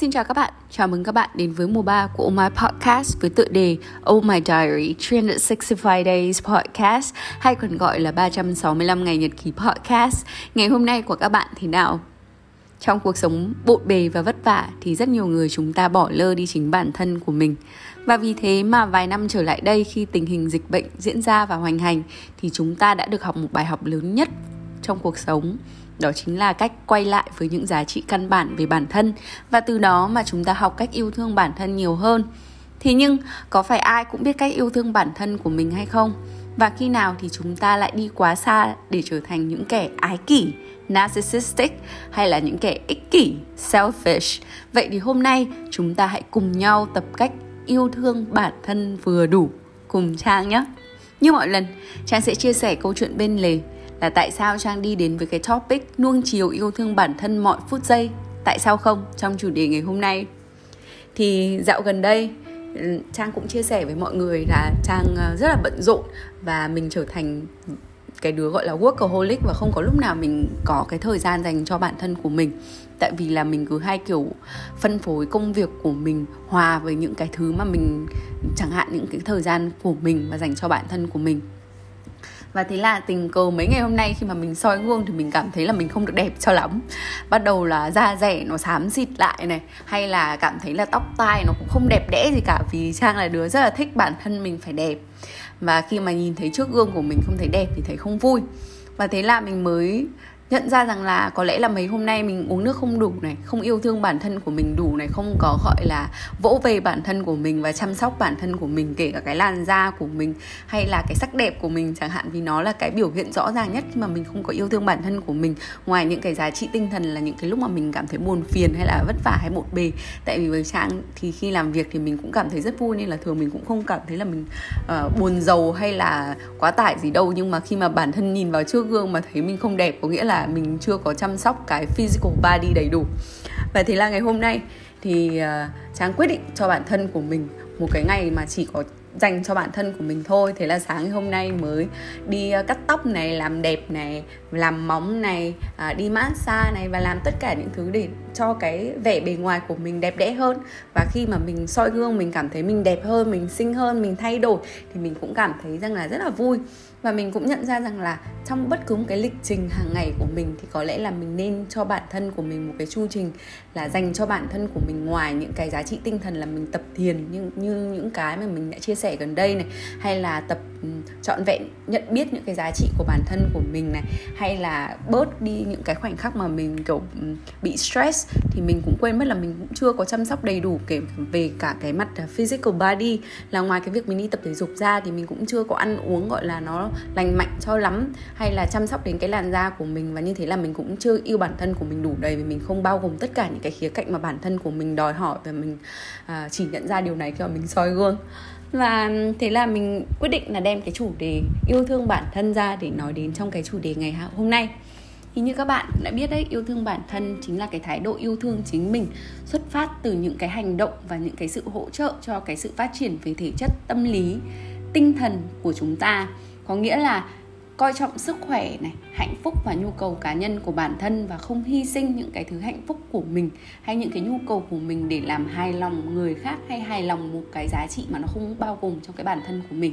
Xin chào các bạn, chào mừng các bạn đến với mùa 3 của Oh My Podcast với tựa đề Oh My Diary 365 Days Podcast hay còn gọi là 365 ngày nhật ký podcast. Ngày hôm nay của các bạn thế nào? Trong cuộc sống bộn bề và vất vả thì rất nhiều người chúng ta bỏ lơ đi chính bản thân của mình. Và vì thế mà vài năm trở lại đây khi tình hình dịch bệnh diễn ra và hoành hành thì chúng ta đã được học một bài học lớn nhất trong cuộc sống đó chính là cách quay lại với những giá trị căn bản về bản thân và từ đó mà chúng ta học cách yêu thương bản thân nhiều hơn. Thế nhưng, có phải ai cũng biết cách yêu thương bản thân của mình hay không? Và khi nào thì chúng ta lại đi quá xa để trở thành những kẻ ái kỷ, narcissistic hay là những kẻ ích kỷ, selfish? Vậy thì hôm nay, chúng ta hãy cùng nhau tập cách yêu thương bản thân vừa đủ. Cùng trang nhé. Như mọi lần, trang sẽ chia sẻ câu chuyện bên lề là tại sao Trang đi đến với cái topic nuông chiều yêu thương bản thân mọi phút giây? Tại sao không? Trong chủ đề ngày hôm nay. Thì dạo gần đây, Trang cũng chia sẻ với mọi người là Trang ờ, rất là bận rộn và mình trở thành cái đứa gọi là workaholic và không có lúc nào mình có cái thời gian dành cho bản thân của mình. Tại vì là mình cứ hai kiểu phân phối công việc của mình, hòa với những cái thứ mà mình, chẳng hạn những cái thời gian của mình và dành cho bản thân của mình và thế là tình cờ mấy ngày hôm nay khi mà mình soi gương thì mình cảm thấy là mình không được đẹp cho lắm. Bắt đầu là da rẻ nó xám xịt lại này, hay là cảm thấy là tóc tai nó cũng không đẹp đẽ gì cả vì trang là đứa rất là thích bản thân mình phải đẹp. Và khi mà nhìn thấy trước gương của mình không thấy đẹp thì thấy không vui. Và thế là mình mới nhận ra rằng là có lẽ là mấy hôm nay mình uống nước không đủ này không yêu thương bản thân của mình đủ này không có gọi là vỗ về bản thân của mình và chăm sóc bản thân của mình kể cả cái làn da của mình hay là cái sắc đẹp của mình chẳng hạn vì nó là cái biểu hiện rõ ràng nhất khi mà mình không có yêu thương bản thân của mình. Ngoài những cái giá trị tinh thần là những cái lúc mà mình cảm thấy buồn phiền hay là vất vả hay bộn bề. Tại vì với trang thì khi làm việc thì mình cũng cảm thấy rất vui nên là thường mình cũng không cảm thấy là mình uh, buồn giàu hay là quá tải gì đâu. Nhưng mà khi mà bản thân nhìn vào trước gương mà thấy mình không đẹp có nghĩa là mình chưa có chăm sóc cái physical body đầy đủ. Và thế là ngày hôm nay thì uh, trang quyết định cho bản thân của mình một cái ngày mà chỉ có dành cho bản thân của mình thôi. Thế là sáng hôm nay mới đi ờ, cắt tóc này làm đẹp này làm móng này à, đi massage này và làm tất cả những thứ để cho cái vẻ bề ngoài của mình đẹp đẽ hơn. Và khi mà mình soi gương mình cảm thấy mình đẹp hơn mình xinh hơn mình thay đổi thì mình cũng cảm thấy rằng là rất là vui. Và mình cũng nhận ra rằng là trong bất cứ một cái lịch trình hàng ngày của mình thì có lẽ là mình nên cho bản thân của mình một cái chu trình là dành cho bản thân của mình ngoài những cái giá trị tinh thần là mình tập thiền như như những cái mà mình đã chia sẻ gần đây này hay là tập Ừ, trọn vẹn nhận biết những cái giá trị của bản thân của mình này hay là bớt đi những cái khoảnh khắc mà mình kiểu ừ, bị stress thì mình cũng quên mất là mình cũng chưa có chăm sóc đầy đủ kể về cả cái mặt ờ, physical body. Là ngoài cái việc mình đi tập thể dục ra thì mình cũng chưa có ăn uống gọi là nó lành mạnh cho lắm hay là chăm sóc đến cái làn da của mình. Và như thế là mình cũng chưa yêu bản thân của mình đủ đầy vì mình không bao gồm tất cả những cái khía cạnh mà bản thân của mình đòi hỏi. Và mình uh, chỉ nhận ra điều này khi mà mình soi gương và thế là mình quyết định là đem cái chủ đề yêu thương bản thân ra để nói đến trong cái chủ đề ngày hôm nay. Thì như các bạn cũng đã biết đấy, yêu thương bản thân chính là cái thái độ yêu thương chính mình xuất phát từ những cái hành động và những cái sự hỗ trợ cho cái sự phát triển về thể chất, tâm lý, tinh thần của chúng ta. Có nghĩa là coi trọng sức khỏe này, hạnh phúc và nhu cầu cá nhân của bản thân và không hy sinh những cái thứ hạnh phúc của mình hay những cái nhu cầu của mình để làm hài lòng người khác hay hài lòng một cái giá trị mà nó không bao gồm trong cái bản thân của mình.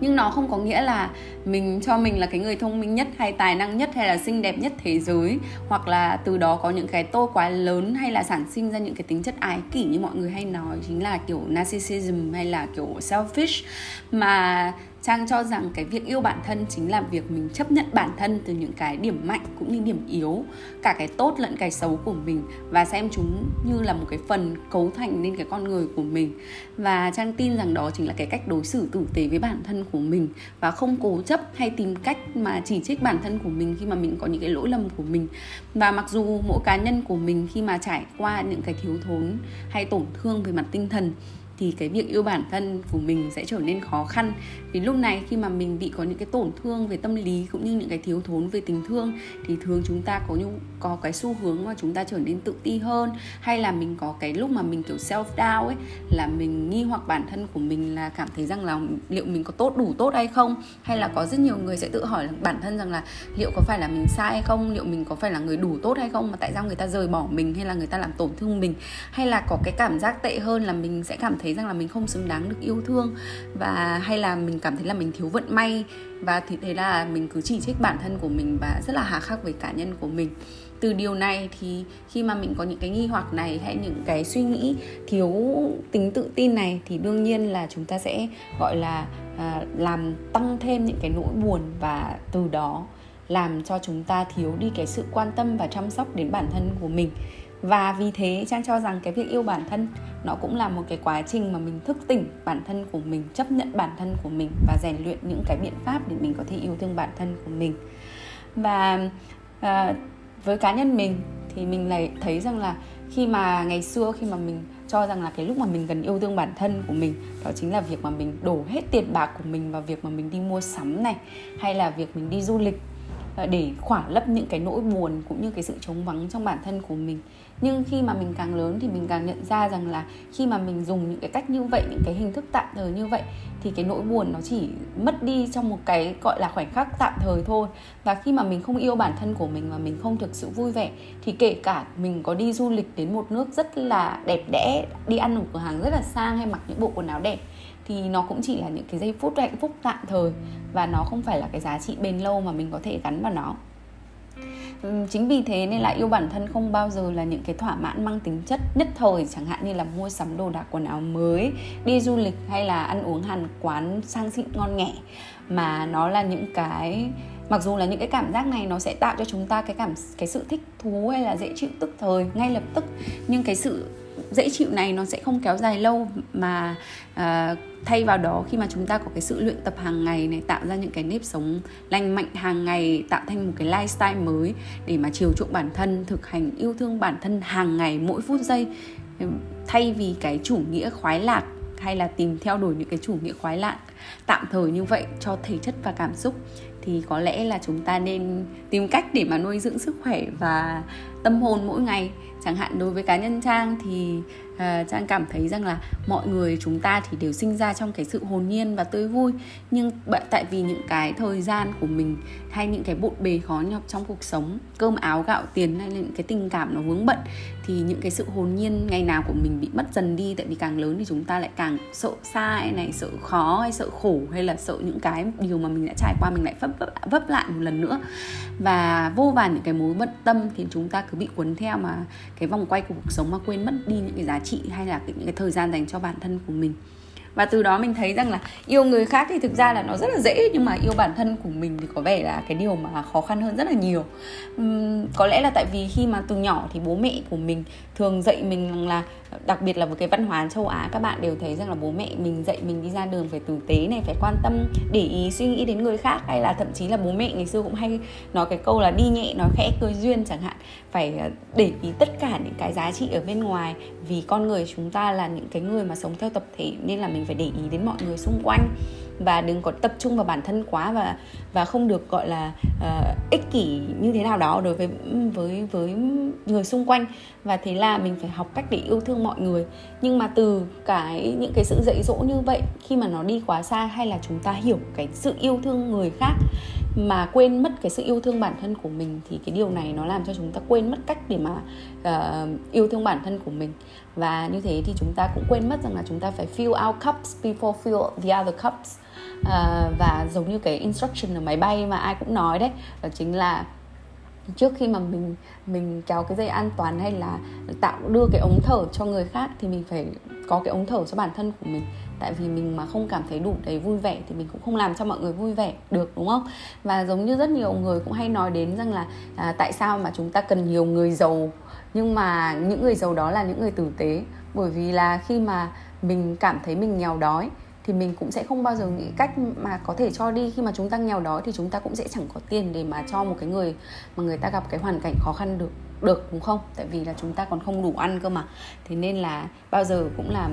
Nhưng nó không có nghĩa là mình cho mình là cái người thông minh nhất hay tài năng nhất hay là xinh đẹp nhất thế giới hoặc là từ đó có những cái tô quá lớn hay là sản sinh ra những cái tính chất ái kỷ như mọi người hay nói, chính là kiểu narcissism hay là kiểu selfish. Mà Trang cho rằng cái việc yêu bản thân chính là việc mình chấp nhận bản thân từ những cái điểm mạnh cũng như điểm yếu, Cả cái tốt lẫn cái xấu của mình, Và xem chúng như là một cái phần cấu thành nên cái con người của mình. Và Trang tin rằng đó chính là cái cách đối xử tử tế với bản thân của mình, Và không cố chấp hay tìm cách mà chỉ trích bản thân của mình khi mà mình có những cái lỗi lầm của mình. Và mặc dù mỗi cá nhân của mình khi mà trải qua những cái thiếu thốn hay tổn thương về mặt tinh thần thì cái việc yêu bản thân của mình sẽ trở nên khó khăn. Vì lúc này khi mà mình bị có những cái tổn thương về tâm lý cũng như những cái thiếu thốn về tình thương thì thường chúng ta có những có cái xu hướng mà chúng ta trở nên tự ti hơn. Hay là mình có cái lúc mà mình, kiểu self doubt ấy, là mình nghi hoặc bản thân của mình là cảm thấy rằng là liệu mình có tốt, đủ tốt hay không? Hay là có rất nhiều người sẽ tự hỏi bản thân rằng là liệu có phải là mình sai hay không? Liệu mình có phải là người đủ tốt hay không? Mà tại sao người ta rời bỏ mình hay là người ta làm tổn thương mình? Hay là có cái cảm giác tệ hơn là mình sẽ cảm thấy thấy rằng là mình không xứng đáng được yêu thương và hay là mình cảm thấy là mình thiếu vận may và thì thế là mình cứ chỉ trích bản thân của mình và rất là hà khắc với cá nhân của mình. Từ điều này thì khi mà mình có những cái nghi hoặc này hay những cái suy nghĩ thiếu tính tự tin này thì đương nhiên là chúng ta sẽ gọi là à, làm tăng thêm những cái nỗi buồn và từ đó làm cho chúng ta thiếu đi cái sự quan tâm và chăm sóc đến bản thân của mình và vì thế trang cho rằng cái việc yêu bản thân nó cũng là một cái quá trình mà mình thức tỉnh bản thân của mình chấp nhận bản thân của mình và rèn luyện những cái biện pháp để mình có thể yêu thương bản thân của mình. Và à, với cá nhân mình thì mình lại thấy rằng là khi mà ngày xưa khi mà mình cho rằng là cái lúc mà mình cần yêu thương bản thân của mình đó chính là việc mà mình đổ hết tiền bạc của mình vào việc mà mình đi mua sắm này hay là việc mình đi du lịch. Ờ, để khỏa lấp những cái nỗi buồn cũng như cái sự trống vắng trong bản thân của mình. Nhưng khi mà mình càng lớn thì mình càng nhận ra rằng là khi mà mình dùng những cái cách như vậy, những cái hình thức tạm thời như vậy, thì cái nỗi buồn nó chỉ mất đi trong một cái, gọi là, khoảnh khắc tạm thời thôi. Và khi mà mình không yêu bản thân của mình và mình không thực sự vui vẻ, thì kể cả mình có đi du lịch đến một nước rất là đẹp đẽ, đi ăn ở cửa hàng rất là sang hay mặc những bộ quần áo đẹp thì nó cũng chỉ là những cái giây phút hạnh phúc tạm thời và nó không phải là cái giá trị bền lâu mà mình có thể gắn vào nó. Chính vì thế nên là yêu bản thân không bao giờ là những cái thỏa mãn mang tính chất nhất thời, chẳng hạn như là mua sắm đồ đạc quần áo mới, đi du lịch hay là ăn uống hàn quán sang xịn ngon nghẻ. Mà nó là những cái, mặc dù là những cái cảm giác này nó sẽ tạo cho chúng ta cái cảm, cái sự thích thú hay là dễ chịu tức thời ngay lập tức, nhưng cái sự dễ chịu này nó sẽ không kéo dài lâu mà uh, thay vào đó khi mà chúng ta có cái sự luyện tập hàng ngày này tạo ra những cái nếp sống lành mạnh hàng ngày tạo thành một cái lifestyle mới để mà chiều chuộng bản thân thực hành yêu thương bản thân hàng ngày mỗi phút giây ừ, thay vì cái chủ nghĩa khoái lạc hay là tìm theo đuổi những cái chủ nghĩa khoái lạc tạm thời như vậy cho thể chất và cảm xúc thì có lẽ là chúng ta nên tìm cách để mà nuôi dưỡng sức khỏe và tâm hồn mỗi ngày. Chẳng hạn đối với cá nhân trang thì uh, trang cảm thấy rằng là mọi người chúng ta thì đều sinh ra trong cái sự hồn nhiên và tươi vui. Nhưng tại vì những cái thời gian của mình hay những cái bộn bề khó nhọc trong cuộc sống cơm áo gạo tiền hay là những cái tình cảm nó vướng bận thì những cái sự hồn nhiên ngày nào của mình bị mất dần đi. Tại vì càng lớn thì chúng ta lại càng sợ sai này sợ khó hay sợ khổ hay là sợ những cái điều mà mình đã trải qua mình lại vấp vấp lại một lần nữa. Và vô vàn những cái mối bận tâm thì chúng ta cứ bị cuốn theo mà cái vòng quay của cuộc sống mà quên mất đi những cái giá trị hay là những cái thời gian dành cho bản thân của mình và từ đó mình thấy rằng là yêu người khác thì thực ra là nó rất là dễ nhưng mà yêu bản thân của mình thì có vẻ là cái điều mà khó khăn hơn rất là nhiều. Uhm, có lẽ là tại vì khi mà từ nhỏ thì bố mẹ của mình thường dạy mình là đặc biệt là với cái văn hóa châu Á các bạn đều thấy rằng là bố mẹ mình dạy mình đi ra đường phải tử tế này phải quan tâm để ý suy nghĩ đến người khác hay là thậm chí là bố mẹ ngày xưa cũng hay nói cái câu là đi nhẹ nói khẽ cười duyên chẳng hạn. Phải ờ, để ý tất cả những cái giá trị ở bên ngoài vì con người chúng ta là những cái người mà sống theo tập thể, nên là mình phải để ý đến mọi người xung quanh và đừng có tập trung vào bản thân quá và và không được gọi là uh, ích kỷ như thế nào đó đối với với với người xung quanh. Và thế là mình phải học cách để yêu thương mọi người. Nhưng mà từ cái những cái sự dạy dỗ như vậy khi mà nó đi quá xa hay là chúng ta hiểu cái sự yêu thương người khác mà quên mất cái sự yêu thương bản thân của mình thì cái điều này nó làm cho chúng ta quên mất cách để mà uh, yêu thương bản thân của mình. Và như thế thì chúng ta cũng quên mất rằng là chúng ta phải fill our cups before fill the other cups à, và giống như cái instruction ở máy bay mà ai cũng nói đấy đó chính là trước khi mà mình mình kéo cái dây an toàn hay là tạo đưa cái ống thở cho người khác thì mình phải có cái ống thở cho bản thân của mình. Tại vì mình mà không cảm thấy đủ đầy vui vẻ thì mình cũng không làm cho mọi người vui vẻ được đúng không? Và giống như rất nhiều người cũng hay nói đến rằng là à, tại sao mà chúng ta cần nhiều người giàu? Nhưng mà những người giàu đó là những người tử tế. Bởi vì là khi mà mình cảm thấy mình nghèo đói thì mình cũng sẽ không bao giờ nghĩ cách mà có thể cho đi. Khi mà chúng ta nghèo đói thì chúng ta cũng sẽ chẳng có tiền để mà cho một cái người mà người ta gặp cái hoàn cảnh khó khăn được được, đúng không? Tại vì là chúng ta còn không đủ ăn cơ mà. Thế nên là bao giờ cũng là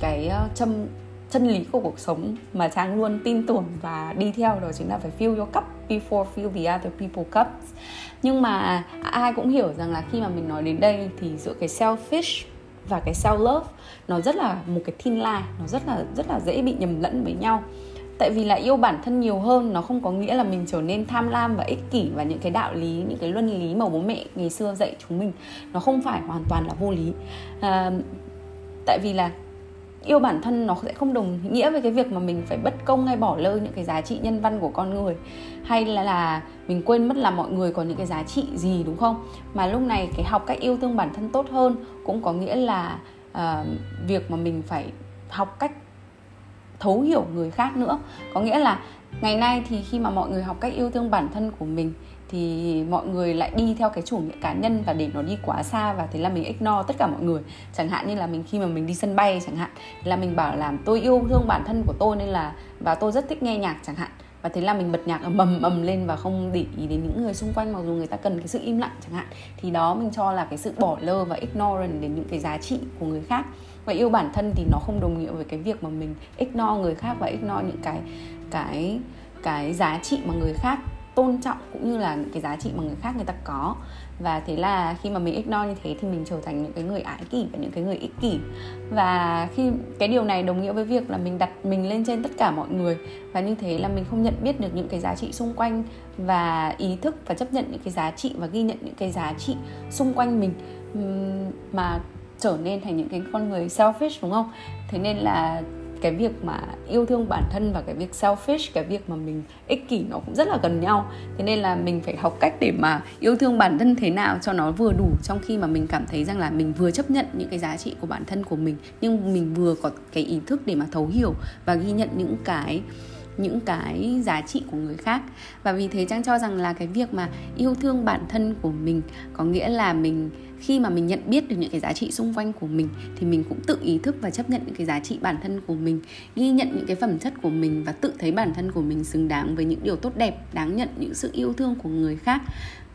cái ờ, châm, chân lý của cuộc sống mà trang luôn tin tưởng và đi theo, đó chính là phải fill your cup before fill the other people cups. Nhưng mà ai cũng hiểu rằng là khi mà mình nói đến đây thì giữa cái selfish và cái self love nó rất là một cái thin line nó rất là rất là dễ bị nhầm lẫn với nhau. Tại vì là yêu bản thân nhiều hơn nó không có nghĩa là mình trở nên tham lam và ích kỷ và những cái đạo lý những cái luân lý mà bố mẹ ngày xưa dạy chúng mình. Nó không phải hoàn toàn là vô lý. À, tại vì là yêu bản thân nó sẽ không đồng nghĩa với cái việc mà mình phải bất công hay bỏ lơ những cái giá trị nhân văn của con người. Hay là là mình quên mất là mọi người có những cái giá trị gì đúng không? Mà lúc này cái học cách yêu thương bản thân tốt hơn cũng có nghĩa là uh, việc mà mình phải học cách thấu hiểu người khác nữa. Có nghĩa là ngày nay thì khi mà mọi người học cách yêu thương bản thân của mình thì mọi người lại đi theo cái chủ nghĩa cá nhân và để nó đi quá xa và thế là mình ignore tất cả mọi người. Chẳng hạn như là mình khi mà mình đi sân bay chẳng hạn, là mình bảo là tôi yêu thương bản thân của tôi nên là, và tôi rất thích nghe nhạc chẳng hạn. Và thế là mình bật nhạc mầm ầm lên và không để ý đến những người xung quanh, mặc dù người ta cần cái sự im lặng chẳng hạn. Thì đó mình cho là cái sự bỏ lơ và ignorant đến những cái giá trị của người khác. Và yêu bản thân thì nó không đồng nghĩa với cái việc mà mình ignore người khác và ignore những cái cái cái giá trị mà người khác tôn trọng cũng như là những cái giá trị mà người khác người ta có. Và thế là khi mà mình ignore như thế thì mình trở thành những cái người ái kỷ và những cái người ích kỷ. Và khi cái điều này đồng nghĩa với việc là mình đặt mình lên trên tất cả mọi người. Và như thế là mình không nhận biết được những cái giá trị xung quanh và ý thức và chấp nhận những cái giá trị và ghi nhận những cái giá trị xung quanh mình mà trở nên thành những cái con người selfish, đúng không? Thế nên là cái việc mà yêu thương bản thân và cái việc selfish, cái việc mà mình ích kỷ nó cũng rất là gần nhau. Thế nên là mình phải học cách để mà yêu thương bản thân thế nào cho nó vừa đủ, trong khi mà mình cảm thấy rằng là mình vừa chấp nhận những cái giá trị của bản thân của mình, nhưng mình vừa có cái ý thức để mà thấu hiểu và ghi nhận những cái những cái giá trị của người khác. Và vì thế trang cho rằng là cái việc mà yêu thương bản thân của mình có nghĩa là mình khi mà mình nhận biết được những cái giá trị xung quanh của mình thì mình cũng tự ý thức và chấp nhận những cái giá trị bản thân của mình, ghi nhận những cái phẩm chất của mình và tự thấy bản thân của mình xứng đáng với những điều tốt đẹp, đáng nhận những sự yêu thương của người khác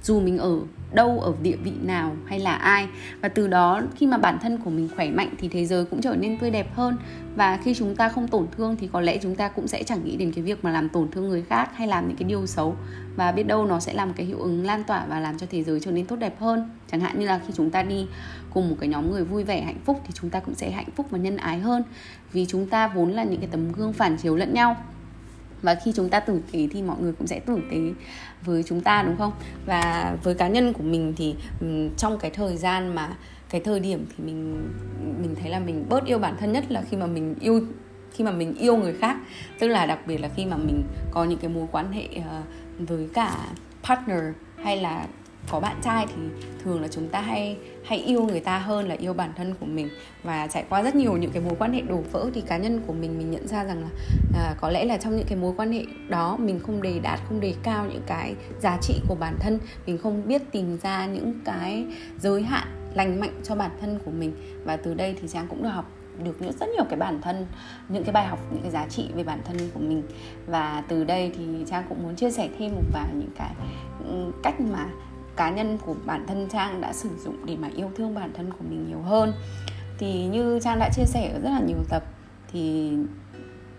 dù mình ở đâu, ở địa vị nào hay là ai. Và từ đó, khi mà bản thân của mình khỏe mạnh thì thế giới cũng trở nên tươi đẹp hơn. Và khi chúng ta không tổn thương thì có lẽ chúng ta cũng sẽ chẳng nghĩ đến cái việc mà làm tổn thương người khác hay làm những cái điều xấu. Và biết đâu nó sẽ làm cái hiệu ứng lan tỏa và làm cho thế giới trở nên tốt đẹp hơn. Chẳng hạn như là khi chúng ta đi cùng một cái nhóm người vui vẻ hạnh phúc thì chúng ta cũng sẽ hạnh phúc và nhân ái hơn. Vì chúng ta vốn là những cái tấm gương phản chiếu lẫn nhau và khi chúng ta tử tế thì mọi người cũng sẽ tử tế với chúng ta, đúng không? Và với cá nhân của mình thì ừ, trong cái thời gian mà, cái thời điểm thì mình mình thấy là mình bớt yêu bản thân nhất là khi mà mình yêu, khi mà mình yêu người khác. Tức là đặc biệt là khi mà mình có những cái mối quan hệ ờ, với cả partner hay là có bạn trai thì thường là chúng ta hay hay yêu người ta hơn là yêu bản thân của mình. Và trải qua rất nhiều những cái mối quan hệ đổ vỡ thì cá nhân của mình mình nhận ra rằng là à, có lẽ là trong những cái mối quan hệ đó mình không đề đạt không đề cao những cái giá trị của bản thân. Mình không biết tìm ra những cái giới hạn lành mạnh cho bản thân của mình. Và từ đây thì trang cũng được học được những rất nhiều cái bản thân những cái bài học những cái giá trị về bản thân của mình. Và từ đây thì trang cũng muốn chia sẻ thêm một vài những cái ừ, cách mà cá nhân của bản thân trang đã sử dụng để mà yêu thương bản thân của mình nhiều hơn. Thì như trang đã chia sẻ ở rất là nhiều tập, thì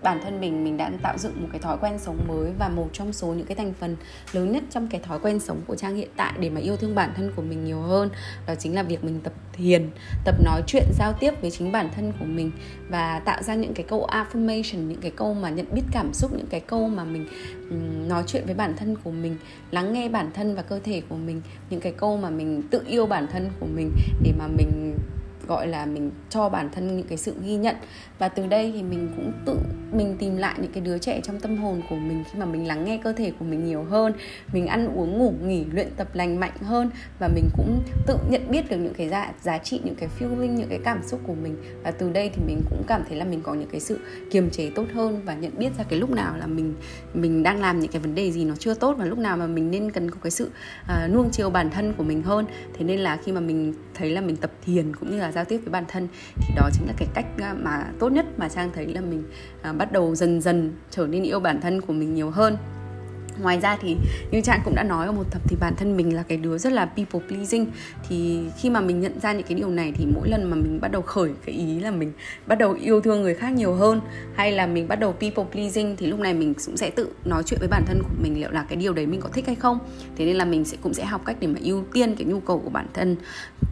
bản thân mình mình đã tạo dựng một cái thói quen sống mới và một trong số những cái thành phần lớn nhất trong cái thói quen sống của trang hiện tại để mà yêu thương bản thân của mình nhiều hơn, đó chính là việc mình tập thiền, tập nói chuyện giao tiếp với chính bản thân của mình và tạo ra những cái câu affirmation, những cái câu mà nhận biết cảm xúc, những cái câu mà mình nói chuyện với bản thân của mình, lắng nghe bản thân và cơ thể của mình, những cái câu mà mình tự yêu bản thân của mình để mà mình gọi là mình cho bản thân những cái sự ghi nhận. Và từ đây thì mình cũng tự mình tìm lại những cái đứa trẻ trong tâm hồn của mình khi mà mình lắng nghe cơ thể của mình nhiều hơn mình ăn uống ngủ nghỉ luyện tập lành mạnh hơn. Và mình cũng tự nhận biết được những cái giá, giá trị những cái feeling những cái cảm xúc của mình. Và từ đây thì mình cũng cảm thấy là mình có những cái sự kiềm chế tốt hơn và nhận biết ra cái lúc nào là mình mình đang làm những cái vấn đề gì nó chưa tốt và lúc nào mà mình nên cần có cái sự uh, nuông chiều bản thân của mình hơn. Thế nên là khi mà mình thấy là mình tập thiền cũng như là giao tiếp với bản thân, thì đó chính là cái cách ờ, mà tốt nhất mà trang thấy là mình ờ, bắt đầu dần dần trở nên yêu bản thân của mình nhiều hơn ngoài ra thì như trang cũng đã nói ở một tập thì bản thân mình là cái đứa rất là people pleasing. Thì khi mà mình nhận ra những cái điều này thì mỗi lần mà mình bắt đầu khởi cái ý là mình bắt đầu yêu thương người khác nhiều hơn hay là mình bắt đầu people pleasing thì lúc này mình cũng sẽ tự nói chuyện với bản thân của mình liệu là cái điều đấy mình có thích hay không. Thế nên là mình sẽ cũng sẽ học cách để mà ưu tiên cái nhu cầu của bản thân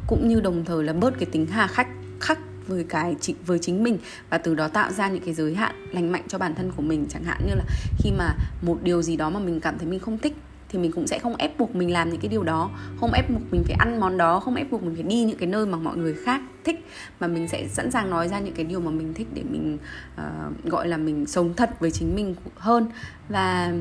cũng như đồng thời là bớt cái tính hà khách khắc với cái với chính mình và từ đó tạo ra những cái giới hạn lành mạnh cho bản thân của mình. Chẳng hạn như là khi mà một điều gì đó mà mình cảm thấy mình không thích thì mình cũng sẽ không ép buộc mình làm những cái điều đó không ép buộc mình phải ăn món đó không ép buộc mình phải đi những cái nơi mà mọi người khác thích mà mình sẽ sẵn sàng nói ra những cái điều mà mình thích để mình uh, gọi là mình sống thật với chính mình hơn. Và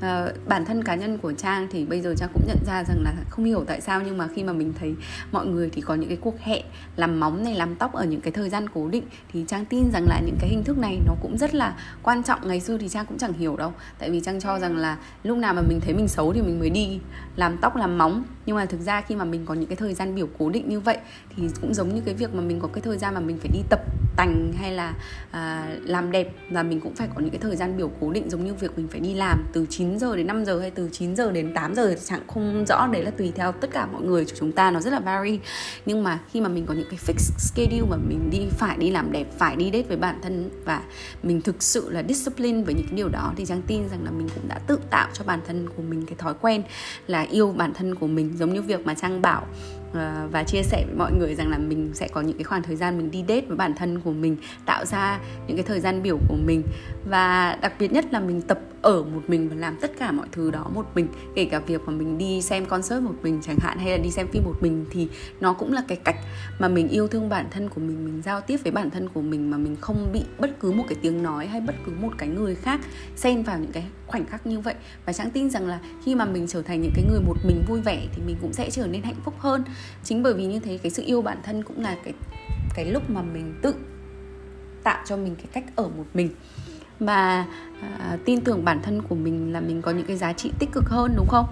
uh, bản thân cá nhân của trang thì bây giờ trang cũng nhận ra rằng là không hiểu tại sao nhưng mà khi mà mình thấy mọi người thì có những cái cuộc hẹn làm móng này làm tóc ở những cái thời gian cố định thì trang tin rằng là những cái hình thức này nó cũng rất là quan trọng. Ngày xưa thì trang cũng chẳng hiểu đâu tại vì trang cho rằng là lúc nào mà mình thấy mình xấu thì mình mới đi làm tóc làm móng nhưng mà thực ra khi mà mình có những cái thời gian biểu cố định như vậy thì cũng giống như cái việc mà mình có cái thời gian mà mình phải đi tập tành hay là à, làm đẹp và mình cũng phải có những cái thời gian biểu cố định giống như việc mình phải đi làm từ 9 giờ đến 5 giờ hay từ 9 giờ đến 8 giờ chẳng không rõ đấy là tùy theo tất cả mọi người của chúng ta nó rất là vary. Nhưng mà khi mà mình có những cái fixed schedule mà mình đi phải đi làm đẹp phải đi date với bản thân và mình thực sự là discipline với những cái điều đó thì trang tin rằng là mình cũng đã tự tạo cho bản thân của mình cái thói quen là yêu bản thân của mình giống như việc mà trang bảo. Ờ, và chia sẻ với mọi người rằng là mình sẽ có những cái khoảng thời gian mình đi date với bản thân của mình, tạo ra những cái thời gian biểu của mình. Và đặc biệt nhất là mình tập ở một mình và làm tất cả mọi thứ đó một mình, kể cả việc mà mình đi xem concert một mình chẳng hạn hay là đi xem phim một mình thì nó cũng là cái cách mà mình yêu thương bản thân của mình mình giao tiếp với bản thân của mình mà mình không bị bất cứ một cái tiếng nói hay bất cứ một cái người khác xen vào những cái khoảnh khắc như vậy. Và chẳng tin rằng là khi mà mình trở thành những cái người một mình vui vẻ thì mình cũng sẽ trở nên hạnh phúc hơn chính bởi vì như thế, cái sự yêu bản thân cũng là cái cái lúc mà mình tự tạo cho mình cái cách ở một mình và à, tin tưởng bản thân của mình là mình có những cái giá trị tích cực hơn đúng không?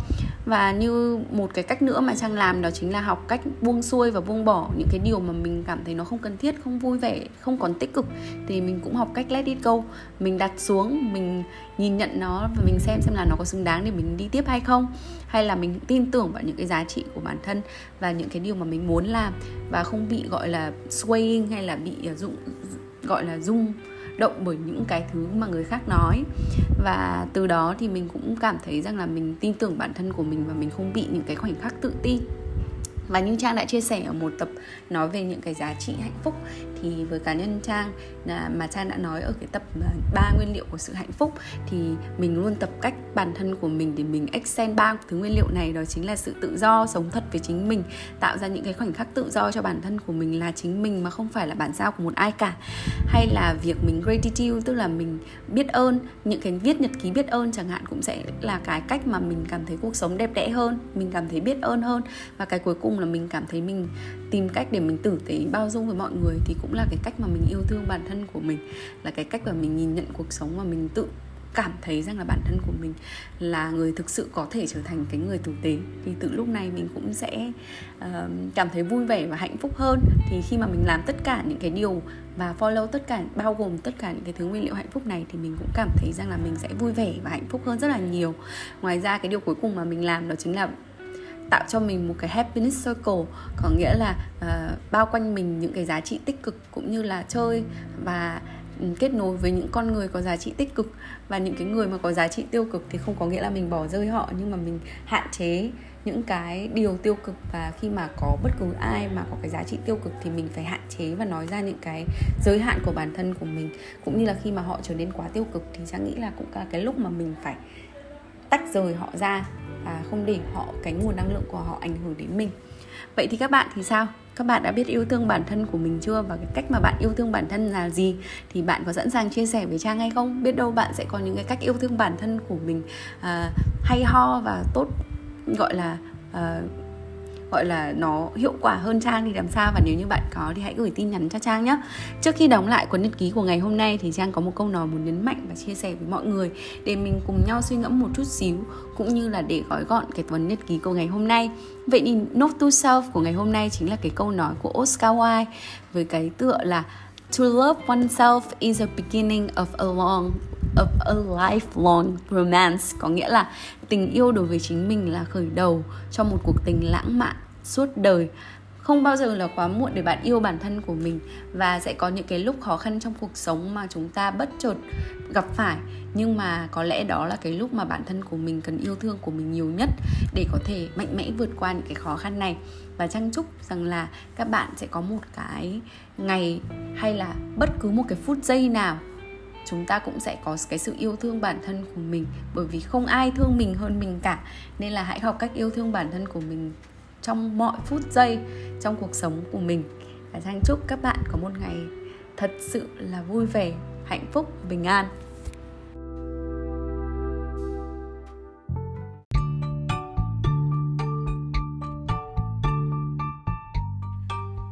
Và như một cái cách nữa mà trang làm đó chính là học cách buông xuôi và buông bỏ những cái điều mà mình cảm thấy nó không cần thiết không vui vẻ không còn tích cực. Thì mình cũng học cách let it go. Mình đặt xuống mình nhìn nhận nó và mình xem xem là nó có xứng đáng để mình đi tiếp hay không. Hay là mình tin tưởng vào những cái giá trị của bản thân và những cái điều mà mình muốn làm và không bị gọi là swaying hay là bị à, dụng gọi là dung động bởi những cái thứ mà người khác nói. Và từ đó thì mình cũng cảm thấy rằng là mình tin tưởng bản thân của mình và mình không bị những cái khoảnh khắc tự ti và như trang đã chia sẻ ở một tập nói về những cái giá trị hạnh phúc. Thì với cá nhân trang à, mà trang đã nói ở cái tập à, ba nguyên liệu của sự hạnh phúc, thì mình luôn tập cách bản thân của mình để mình extend ba thứ nguyên liệu này. Đó chính là sự tự do sống thật với chính mình, tạo ra những cái khoảnh khắc tự do cho bản thân của mình là chính mình mà không phải là bản sao của một ai cả. Hay là việc mình gratitude, tức là mình biết ơn, những cái viết nhật ký biết ơn chẳng hạn cũng sẽ là cái cách mà mình cảm thấy cuộc sống đẹp đẽ hơn, mình cảm thấy biết ơn hơn. Và cái cuối cùng là mình cảm thấy mình tìm cách để mình tử tế bao dung với mọi người thì cũng là cái cách mà mình yêu thương bản thân của mình là cái cách mà mình nhìn nhận cuộc sống mà mình tự cảm thấy rằng là bản thân của mình là người thực sự có thể trở thành cái người tử tế. Thì từ lúc này mình cũng sẽ uh, cảm thấy vui vẻ và hạnh phúc hơn. Thì khi mà mình làm tất cả những cái điều và follow tất cả bao gồm tất cả những cái thứ nguyên liệu hạnh phúc này thì mình cũng cảm thấy rằng là mình sẽ vui vẻ và hạnh phúc hơn rất là nhiều. Ngoài ra cái điều cuối cùng mà mình làm đó chính là tạo cho mình một cái happiness circle có nghĩa là uh, bao quanh mình những cái giá trị tích cực cũng như là chơi và ừ, kết nối với những con người có giá trị tích cực. Và những cái người mà có giá trị tiêu cực thì không có nghĩa là mình bỏ rơi họ nhưng mà mình hạn chế những cái điều tiêu cực. Và khi mà có bất cứ ai mà có cái giá trị tiêu cực thì mình phải hạn chế và nói ra những cái giới hạn của bản thân của mình. Cũng như là khi mà họ trở nên quá tiêu cực thì chắc nghĩ là cũng là cái lúc mà mình phải tách rời họ ra và không để họ cái nguồn năng lượng của họ ảnh hưởng đến mình. Vậy thì các bạn thì sao? Các bạn đã biết yêu thương bản thân của mình chưa? Và cái cách mà bạn yêu thương bản thân là gì? Thì bạn có sẵn sàng chia sẻ với trang hay không? Biết đâu bạn sẽ có những cái cách yêu thương bản thân của mình uh, hay ho và tốt gọi là uh, gọi là nó hiệu quả hơn Trang thì làm sao và nếu như bạn có thì hãy gửi tin nhắn cho Trang nhé. Trước khi đóng lại cuốn nhật ký của ngày hôm nay thì Trang có một câu nói muốn nhấn mạnh và chia sẻ với mọi người để mình cùng nhau suy ngẫm một chút xíu, cũng như là để gói gọn cái cuốn nhật ký của ngày hôm nay. Vậy thì note to self của ngày hôm nay chính là cái câu nói của Oscar Wilde với cái tựa là To love oneself is a beginning of a long of a lifelong romance. Có nghĩa là tình yêu đối với chính mình là khởi đầu cho một cuộc tình lãng mạn suốt đời. Không bao giờ là quá muộn để bạn yêu bản thân của mình và sẽ có những cái lúc khó khăn trong cuộc sống mà chúng ta bất chợt gặp phải. Nhưng mà có lẽ đó là cái lúc mà bản thân của mình cần yêu thương của mình nhiều nhất để có thể mạnh mẽ vượt qua những cái khó khăn này. Và trang chúc rằng là các bạn sẽ có một cái ngày hay là bất cứ một cái phút giây nào chúng ta cũng sẽ có cái sự yêu thương bản thân của mình. Bởi vì không ai thương mình hơn mình cả. Nên là hãy học cách yêu thương bản thân của mình trong mọi phút giây trong cuộc sống của mình. Và Trang chúc các bạn có một ngày thật sự là vui vẻ, hạnh phúc, bình an.